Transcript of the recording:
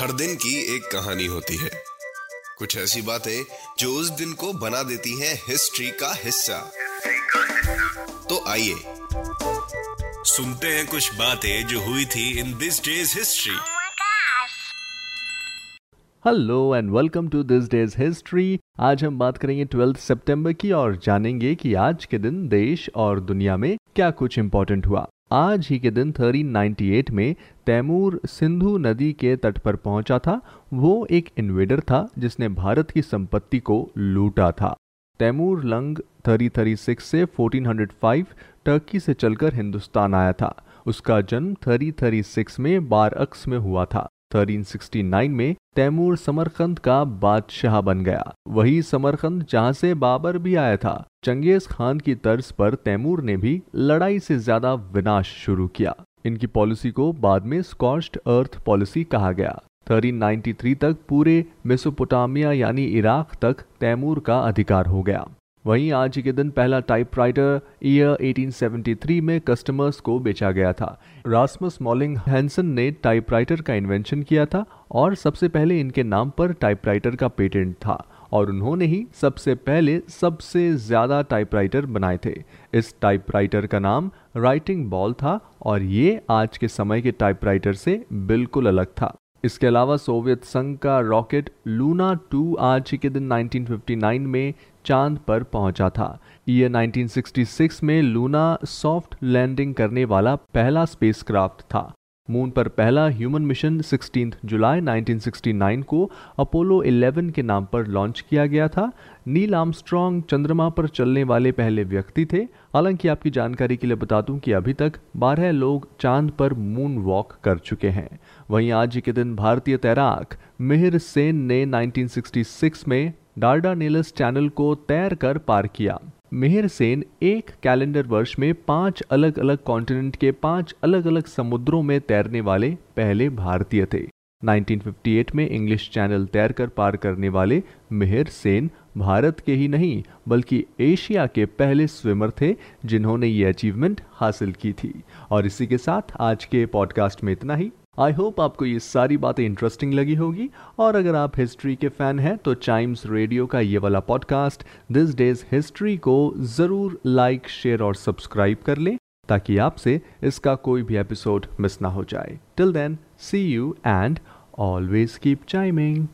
हर दिन की एक कहानी होती है। कुछ ऐसी बातें जो उस दिन को बना देती हैं हिस्ट्री का हिस्सा। तो आइए सुनते हैं कुछ बातें जो हुई थी in this day's history. Hello and welcome to this day's history आज हम बात करेंगे ट्वेल्थ सितंबर की और जानेंगे कि आज के दिन देश और दुनिया में क्या कुछ इम्पोर्टेंट हुआ। आज ही के दिन 1398 में तैमूर सिंधु नदी के तट पर पहुँचा था। वो एक इन्वेडर था जिसने भारत की संपत्ति को लूटा था। तैमूर लंग 1336 से 1405 टर्की से चलकर हिंदुस्तान आया था। उसका जन्म 1336 में बारअक्स में हुआ था। 1369 में तैमूर समरकंद का बादशाह बन गया। वही समरकंद जहाँ से बाबर भी आया था, चंगेज खान की तर्ज पर तैमूर ने भी लड़ाई से ज़्यादा विनाश शुरू किया। इनकी पॉलिसी को बाद में स्कॉस्ट अर्थ पॉलिसी कहा गया। 1393 तक पूरे मेसोपोटामिया यानी इराक तक तैमूर का अधिकार हो गया। वहीं आज के दिन पहला टाइपराइटर ईयर 1873 में कस्टमर्स को बेचा गया था। रासमस मॉलिंग हैंसन ने टाइपराइटर का इन्वेंशन किया था और सबसे पहले इनके नाम पर टाइपराइटर का पेटेंट था और उन्होंने ही सबसे पहले सबसे ज़्यादा टाइपराइटर बनाए थे। इस टाइपराइटर का नाम राइटिंग बॉल था और ये आज के समय के टाइपराइटर से बिल्कुल अलग था। इसके अलावा सोवियत संघ का रॉकेट लूना टू आज के दिन 1959 में चाँद पर पहुँचा था। यह 1966 में लूना सॉफ्ट लैंडिंग करने वाला पहला स्पेसक्राफ्ट था। मून पर पहला ह्यूमन मिशन 16 जुलाई 1969 को अपोलो 11 के नाम पर लॉन्च किया गया था। नील आर्मस्ट्रॉन्ग चंद्रमा पर चलने वाले पहले व्यक्ति थे। हालाँकि आपकी जानकारी के लिए बता दूँ कि अभी तक 12 लोग चाँद पर मून वॉक कर चुके हैं। वहीं आज के दिन भारतीय तैराक मिहिर सेन ने 1966 में डार्डानेलस चैनल को तैर कर पार किया। मिहिर सेन एक कैलेंडर वर्ष में पाँच अलग अलग कॉन्टिनेंट के पाँच अलग अलग समुद्रों में तैरने वाले पहले भारतीय थे। 1958 में इंग्लिश चैनल तैरकर पार करने वाले मिहिर सेन भारत के ही नहीं, बल्कि एशिया के पहले स्विमर थे जिन्होंने ये अचीवमेंट हासिल की थी। और इसी के साथ आज के पॉडकास्ट में इतना ही। आई होप आपको ये सारी बातें इंटरेस्टिंग लगी होगी। और अगर आप हिस्ट्री के फ़ैन हैं तो टाइम्स रेडियो का ये वाला पॉडकास्ट दिस डेज़ हिस्ट्री को ज़रूर लाइक शेयर और सब्सक्राइब कर लें, ताकि आपसे इसका कोई भी एपिसोड मिस ना हो जाए। Till then see you and always keep chiming